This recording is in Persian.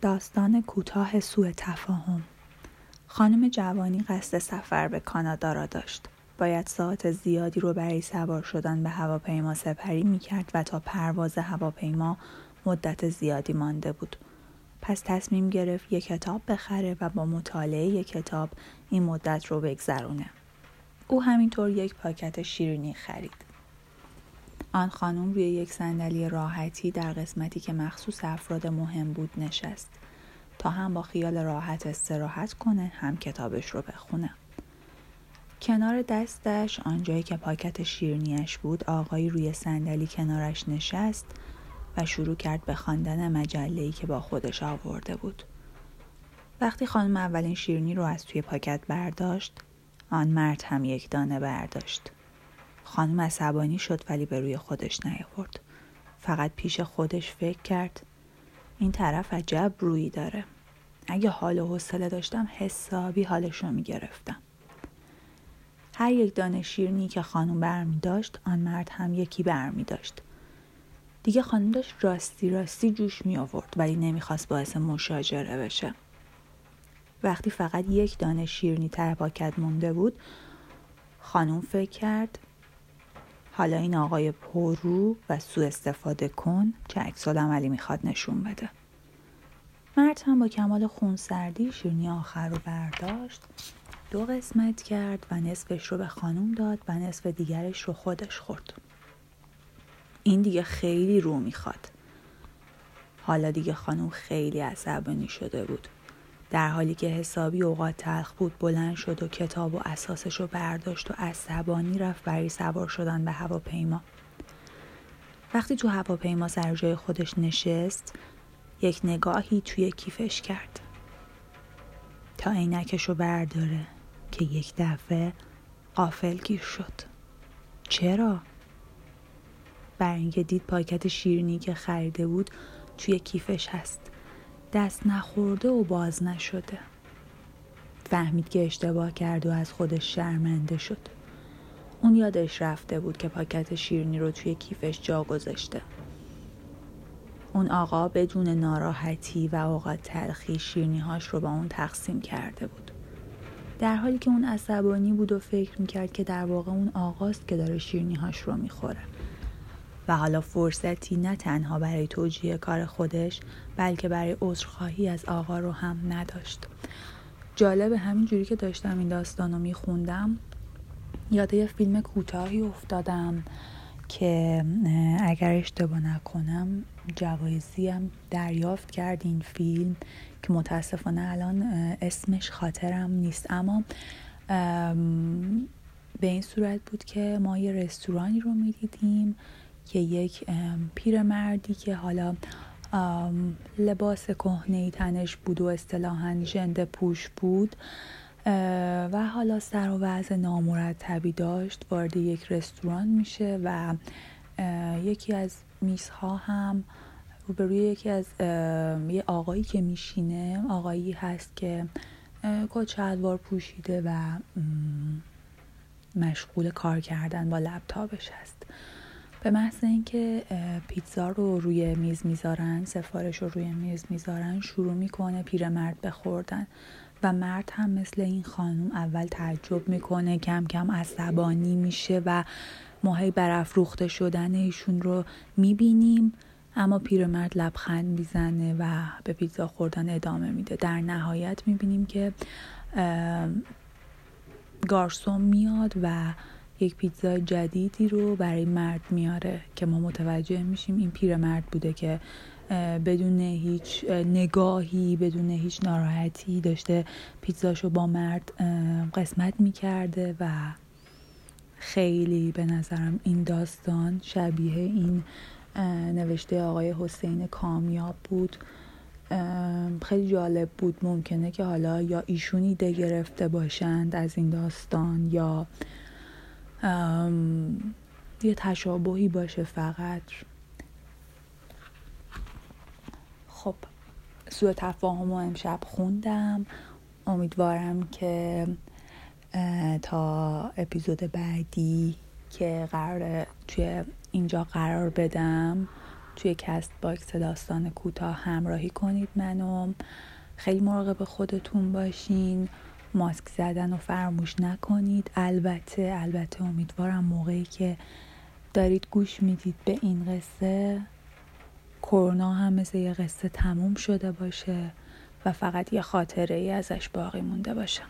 داستان کوتاه سوء تفاهم. خانم جوانی قصد سفر به کانادا را داشت. باید ساعت زیادی رو برای سوار شدن به هواپیما سپری می کرد و تا پرواز هواپیما مدت زیادی مانده بود. پس تصمیم گرفت یک کتاب بخره و با مطالعه یک کتاب این مدت رو بگذرونه. او همینطور یک پاکت شیرینی خرید. آن خانم روی یک صندلی راحتی در قسمتی که مخصوص افراد مهم بود نشست تا هم با خیال راحت استراحت کنه هم کتابش رو بخونه. کنار دستش آنجایی که پاکت شیرنیش بود آقایی روی صندلی کنارش نشست و شروع کرد به خواندن مجله‌ای که با خودش آورده بود. وقتی خانم اولین شیرنی رو از توی پاکت برداشت آن مرد هم یک دانه برداشت. خانم عصبانی شد ولی به روی خودش نیاورد. فقط پیش خودش فکر کرد. این طرف عجب روی داره. اگه حال و حوصله داشتم حسابی حالش رو می‌گرفتم. هر یک دانه شیرنی که خانم برمی داشت آن مرد هم یکی برمی داشت دیگه خانم داشت راستی راستی جوش می آورد ولی نمی‌خواست باعث مشاجره بشه. وقتی فقط یک دانه شیرنی تر پاکت مونده بود خانم فکر کرد حالا این آقای پررو و سوء استفاده کن چه عکس عملی می‌خواد نشون بده. مرد هم با کمال خونسردی شیرنی آخر رو برداشت دو قسمت کرد و نصفش رو به خانوم داد و نصف دیگرش رو خودش خورد. این دیگه خیلی رو می‌خواد. حالا دیگه خانوم خیلی عصبانی شده بود. در حالی که حسابی اوقات تلخ بود بلند شد و کتاب و اساسش رو برداشت و عصبانی رفت برای سوار شدن به هواپیما. وقتی تو هواپیما سر جای خودش نشست یک نگاهی توی کیفش کرد. تا عینکش رو برداره که یک دفعه قافل گیر شد. چرا؟ برای اینکه دید پاکت شیرینی که خریده بود توی کیفش هست. دست نخورده و باز نشده. فهمید که اشتباه کرد و از خودش شرمنده شد. اون یادش رفته بود که پاکت شیرنی رو توی کیفش جا گذاشته. اون آقا بدون ناراحتی و اوقات تلخی شیرنی هاش رو با اون تقسیم کرده بود. در حالی که اون عصبانی بود و فکر می‌کرد که در واقع اون آقاست که داره شیرنی هاش رو می‌خوره. و حالا فرصتی نه تنها برای توجیه کار خودش بلکه برای عذرخواهی از آقا رو هم نداشت. جالب همین جوری که داشتم این داستان رو میخوندم یاد یه فیلم کوتاهی افتادم که اگر اشتباه نکنم جوایزی هم دریافت کرد این فیلم که متاسفانه الان اسمش خاطرم نیست. اما به این صورت بود که ما یه رستورانی رو می‌دیدیم. که یک پیرمردی که حالا لباس کهنه تنش بود و اصطلاحا ژنده پوش بود و حالا سر و وضع نامرتبی داشت. وارد یک رستوران میشه و یکی از میزها هم روبروی یکی از یه آقایی که میشینه آقایی هست که کت شلوار پوشیده و مشغول کار کردن با لپتاپش هست. به محض اینکه پیتزا رو روی میز می‌ذارن سفارش رو روی میز می‌ذارن شروع می‌کنه پیرمرد بخوردن و مرد هم مثل این خانم اول تعجب می‌کنه کم کم عصبانی میشه و ماهی برافروخته شدن ایشون رو می‌بینیم. اما پیرمرد لبخند می‌زنه و به پیتزا خوردن ادامه میده. در نهایت می‌بینیم که گارسون میاد و یک پیتزا جدیدی رو برای مرد میاره که ما متوجه میشیم این پیرمرد بوده که بدون هیچ نگاهی بدون هیچ ناراحتی داشته پیتزاشو با مرد قسمت می‌کرده و خیلی به نظرم این داستان شبیه این نوشته آقای حسین کامیاب بود. خیلی جالب بود. ممکنه که حالا یا ایشون ایده گرفته باشند از این داستان یا یه تشابهی باشه فقط. خب سوء تفاهم و امشب خوندم. امیدوارم که تا اپیزود بعدی که قرار توی اینجا قرار بدم توی کست‌باکس داستان کوتاه همراهی کنید منو. خیلی مراقب خودتون باشین. ماسک زدن رو فراموش نکنید. البته البته امیدوارم موقعی که دارید گوش می‌دید به این قصه. کرونا هم مثل یه قصه تموم شده باشه و فقط یه خاطره ای ازش باقی مونده باشه.